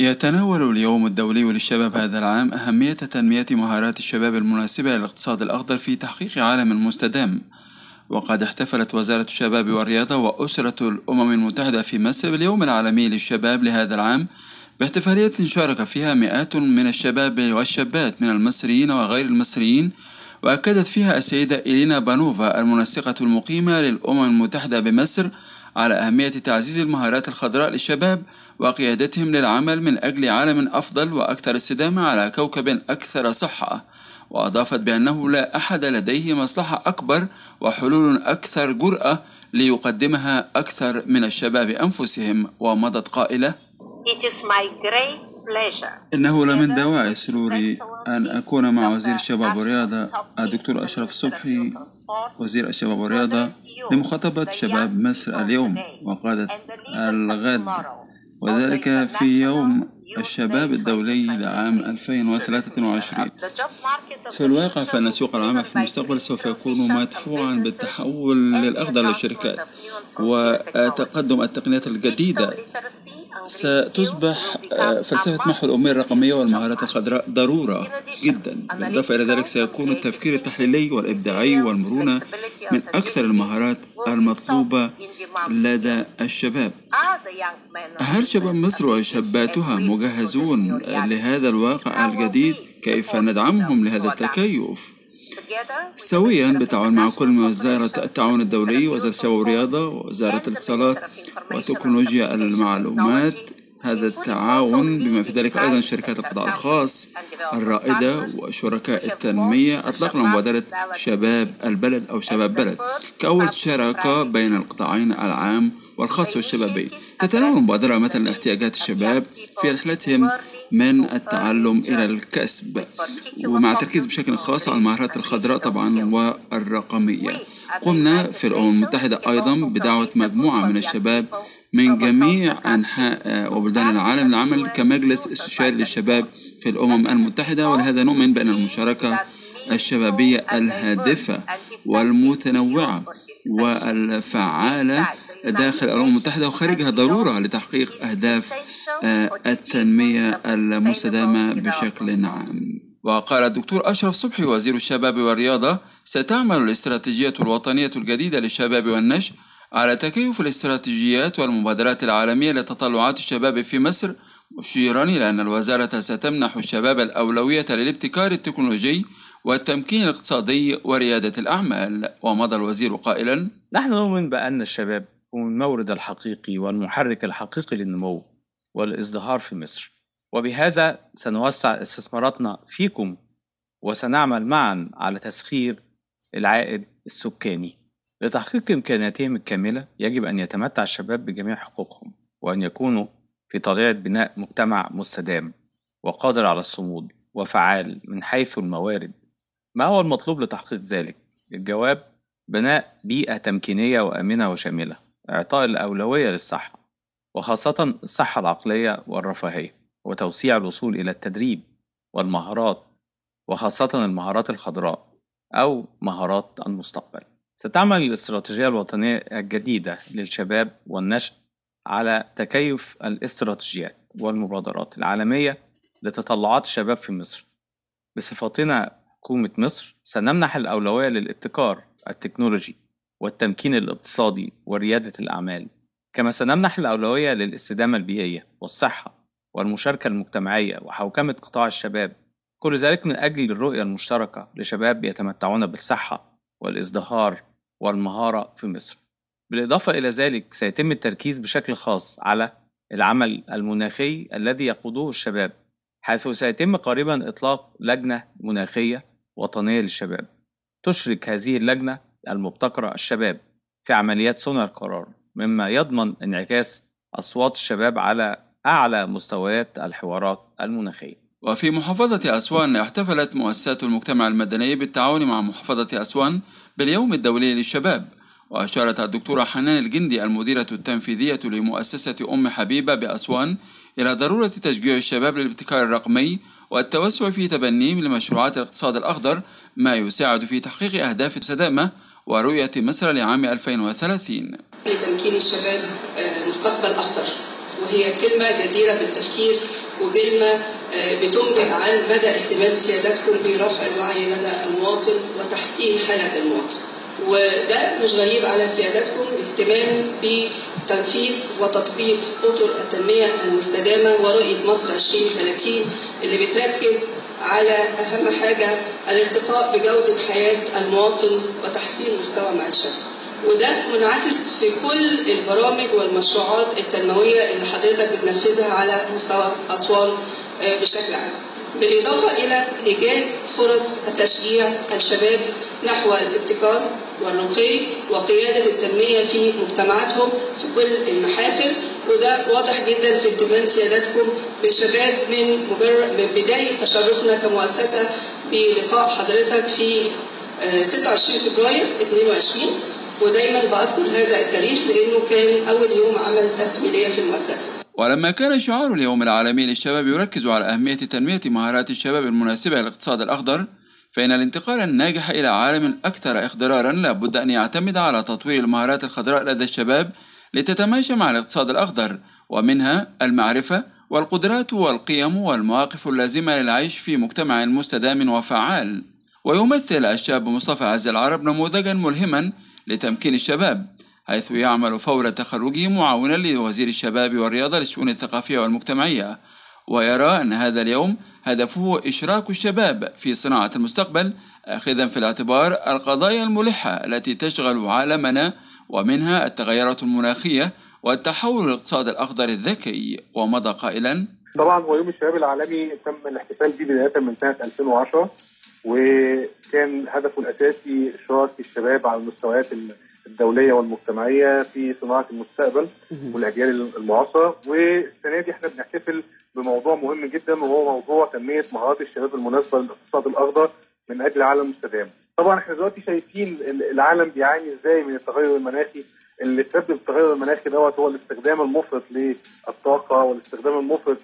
يتناول اليوم الدولي للشباب هذا العام أهمية تنمية مهارات الشباب المناسبة للاقتصاد الأخضر في تحقيق عالم مستدام وقد احتفلت وزارة الشباب والرياضة وأسرة الأمم المتحدة في مصر باليوم العالمي للشباب لهذا العام باحتفالية شارك فيها مئات من الشباب والشابات من المصريين وغير المصريين وأكدت فيها السيدة إلينا بانوفا المنسقة المقيمة للأمم المتحدة بمصر على أهمية تعزيز المهارات الخضراء للشباب وقيادتهم للعمل من أجل عالم أفضل وأكثر استدامة على كوكب أكثر صحة. وأضافت بأنه لا أحد لديه مصلحة أكبر وحلول أكثر جرأة ليقدمها أكثر من الشباب أنفسهم. ومضت قائلة It is my great إنه لمن دواعي سروري أن أكون مع وزير الشباب والرياضة الدكتور أشرف صبحي وزير الشباب والرياضة لمخاطبة شباب مصر اليوم وقادة الغد. وذلك في يوم الشباب الدولي لعام 2023 في الواقع فإن سوق العمل في المستقبل سوف يكون مدفوعا بالتحول للأخضر للشركات. وتقدم التقنيات الجديدة ستصبح آه، فلسفة محو الأمية الرقمية والمهارات الخضراء ضرورة جدا بالإضافة إلى ذلك سيكون التفكير التحليلي والإبداعي والمرونة من أكثر المهارات المطلوبة لدى الشباب هل شباب مصر وشاباتها مجهزون لهذا الواقع الجديد؟ كيف ندعمهم لهذا التكيف؟ سويا بالتعاون مع كل من وزارة التعاون الدولي وزارة الشباب والرياضة ووزارة الاتصالات وتكنولوجيا المعلومات. هذا التعاون بما في ذلك أيضا شركات القطاع الخاص الرائدة وشركاء التنمية أطلقنا مبادرة شباب البلد أو شباب بلد. كأول شراكة بين القطاعين العام والخاص والشبابي تتناول المبادرة مثلا احتياجات الشباب في رحلتهم من التعلم إلى الكسب. ومع تركيز بشكل خاص على المهارات الخضراء طبعا والرقمية. قمنا في الأمم المتحدة أيضا بدعوة مجموعة من الشباب من جميع أنحاء وبلدان العالم للعمل كمجلس استشاري للشباب في الأمم المتحدة. ولهذا نؤمن بأن المشاركة الشبابية الهادفة والمتنوعة والفعالة داخل الأمم المتحدة وخارجها ضرورة لتحقيق أهداف آه، التنمية المستدامة بشكل عام. وقال الدكتور أشرف صبحي وزير الشباب والرياضة ستعمل الاستراتيجية الوطنية الجديدة للشباب والنشء على تكيف الاستراتيجيات والمبادرات العالمية لتطلعات الشباب في مصر مشيرا إلى أن الوزارة ستمنح الشباب الأولوية للابتكار التكنولوجي والتمكين الاقتصادي وريادة الأعمال. ومضى الوزير قائلا نحن نؤمن بأن الشباب هم المورد الحقيقي والمحرك الحقيقي للنمو والإزدهار في مصر. وبهذا سنوسع استثماراتنا فيكم وسنعمل معا على تسخير العائد السكاني. لتحقيق إمكانياتهم الكاملة يجب أن يتمتع الشباب بجميع حقوقهم وأن يكونوا في طليعة بناء مجتمع مستدام وقادر على الصمود وفعال من حيث الموارد. ما هو المطلوب لتحقيق ذلك؟ الجواب بناء بيئة تمكينية وآمنة وشاملة. إعطاء الأولوية للصحة وخاصة الصحة العقلية والرفاهية وتوسيع الوصول إلى التدريب والمهارات وخاصة المهارات الخضراء أو مهارات المستقبل. ستعمل الاستراتيجية الوطنية الجديدة للشباب والنشء على تكيف الاستراتيجيات والمبادرات العالمية لتطلعات الشباب في مصر. بصفتنا حكومة مصر سنمنح الأولوية للابتكار التكنولوجي والتمكين الاقتصادي وريادة الأعمال كما سنمنح الأولوية للاستدامة البيئية والصحة والمشاركة المجتمعية وحوكمة قطاع الشباب كل ذلك من أجل الرؤية المشتركة لشباب يتمتعون بالصحة والإزدهار والمهارة في مصر. بالإضافة إلى ذلك سيتم التركيز بشكل خاص على العمل المناخي الذي يقوده الشباب حيث سيتم قريبا إطلاق لجنة مناخية وطنية للشباب. تشرك هذه اللجنة المبتكرة الشباب في عمليات صنع القرار مما يضمن انعكاس أصوات الشباب على أعلى مستويات الحوارات المناخية. وفي محافظة أسوان احتفلت مؤسسات المجتمع المدني بالتعاون مع محافظة أسوان باليوم الدولي للشباب وأشارت الدكتورة حنان الجندي المديرة التنفيذية لمؤسسة أم حبيبة بأسوان إلى ضرورة تشجيع الشباب للابتكار الرقمي والتوسع في تبنيهم لمشروعات الاقتصاد الأخضر ما يساعد في تحقيق أهداف السلامة ورؤية مصر لعام 2030 لتمكين الشباب آه، مستقبل أخضر وهي كلمة جديرة بالتفكير وكلمة آه، بتنبئ عن مدى اهتمام سيادتكم برفع الوعي لدى المواطن وتحسين حالة المواطن. وده مش غريب على سيادتكم اهتمام بتنفيذ وتطبيق اطر التنمية المستدامة ورؤية مصر 2030 اللي بتركز على أهم حاجة الارتقاء بجودة حياه المواطن وتحسين مستوى معيشته. وده منعكس في كل البرامج والمشروعات التنموية اللي حضرتك بتنفذها على مستوى أسوان آه، بشكل عام. بالإضافة إلى إيجاد فرص تشجيع الشباب نحو الابتكار والرقي وقيادة التنمية في مجتمعاتهم في كل المحافل وده واضح جدا في اهتمام سيادتكم بالشباب من مجرد من بداية تشرفنا كمؤسسة بلقاء حضرتك في 26 آه، فبراير 22 ودايما بذكر هذا التاريخ لأنه كان أول يوم عمل رسمي ليا في المؤسسة. ولما كان شعار اليوم العالمي للشباب يركز على أهمية تنمية مهارات الشباب المناسبة للاقتصاد الأخضر فإن الانتقال الناجح إلى عالم أكثر إخضرارا لابد أن يعتمد على تطوير المهارات الخضراء لدى الشباب لتتماشى مع الاقتصاد الأخضر ومنها المعرفة والقدرات والقيم والمواقف اللازمة للعيش في مجتمع مستدام وفعال. ويمثل الشاب مصطفى عز العرب نموذجا ملهما لتمكين الشباب حيث يعمل فور تخرجه معاونا لوزير الشباب والرياضة للشؤون الثقافية والمجتمعية. ويرى أن هذا اليوم هدفه إشراك الشباب في صناعة المستقبل أخذا في الاعتبار القضايا الملحة التي تشغل عالمنا ومنها التغيرات المناخية والتحول الاقتصادي الأخضر الذكي ومضى قائلا طبعا هو يوم الشباب العالمي تم الاحتفال به بداية من سنة 2010 وكان هدفه الأساسي إشراك الشباب على المستويات الدولية والمجتمعية في صناعة المستقبل والأجيال المعاصرة والسنة دي إحنا بنحتفل بموضوع مهم جدا وهو موضوع تنمية مهارات الشباب المناسبة للاقتصاد الأخضر من أجل عالم مستدام. طبعا إحنا دلوقتي شايفين العالم بيعاني إزاي من التغير المناخي؟ اللي سبب التغير المناخي دوت هو الاستخدام المفرط للطاقة والاستخدام المفرط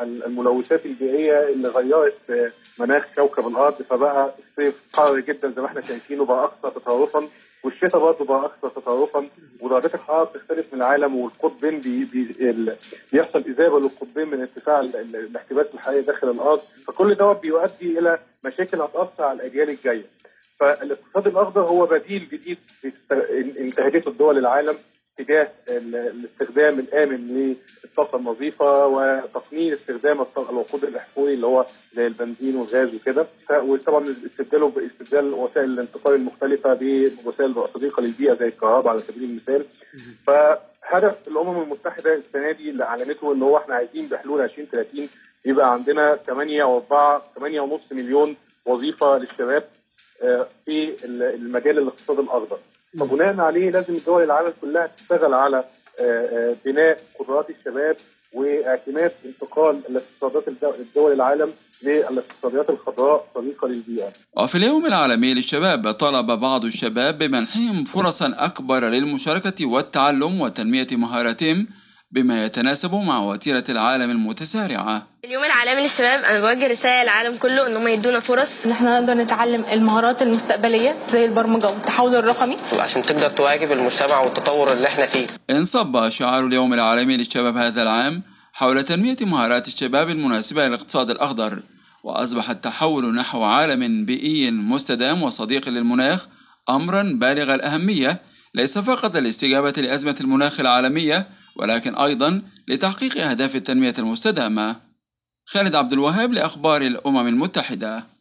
للملوثات البيئية اللي غيرت مناخ كوكب الأرض فبقى الصيف حار جدا زي ما إحنا شايفينه بقى أكثر تطرفا والشتاء برضه بقى أكثر تطرفا ودرجات الحرارة بتختلف من العالم والقطبين بي بي بيحصل اذابه للقطبين من ارتفاع الاحتباس الحراري داخل الأرض فكل دوت بيؤدي إلى مشاكل هتأثر على الأجيال الجاية. فالاقتصاد الاخضر هو بديل جديد انتهجته الدول العالم تجاه الاستخدام الآمن للطاقة النظيفة وتصميم استخدام الوقود الأحفوري اللي هو زي البنزين والغاز وكده. وطبعا استبداله باستبدال وسائل الانتقال المختلفة بوسائل صديقة للبيئة زي الكهرباء على سبيل المثال. فهدف الأمم المتحدة السنة دي اللي أعلنته ان هو إحنا عايزين بحلول 2030 يبقى عندنا 8 و4 8.5 مليون وظيفة للشباب. في المجال الاقتصاد الاخضر فبناء عليه لازم الدول العالم كلها تشتغل على آه، آه، بناء قدرات الشباب واعتماد انتقال الاقتصادات الدول العالم للاقتصاديات الخضراء صديقه للبيئه. وفي اليوم العالمي للشباب طلب بعض الشباب بمنحهم فرصا أكبر للمشاركة والتعلم وتنمية مهاراتهم بما يتناسب مع وتيرة العالم المتسارعة. اليوم العالمي للشباب أنا بوجه رسالة للعالم كله إن هم يدونا فرص. إن إحنا نقدر نتعلم المهارات المستقبلية زي البرمجة والتحول الرقمي. عشان تقدر تواكب المجتمع والتطور اللي إحنا فيه. انصب شعار اليوم العالمي للشباب هذا العام حول تنمية مهارات الشباب المناسبة للاقتصاد الأخضر. وأصبح التحول نحو عالم بيئي مستدام وصديق للمناخ امرا بالغ الأهمية ليس فقط للاستجابه لأزمة المناخ العالمية ولكن أيضا لتحقيق أهداف التنمية المستدامة. خالد عبد الوهاب لأخبار الأمم المتحدة.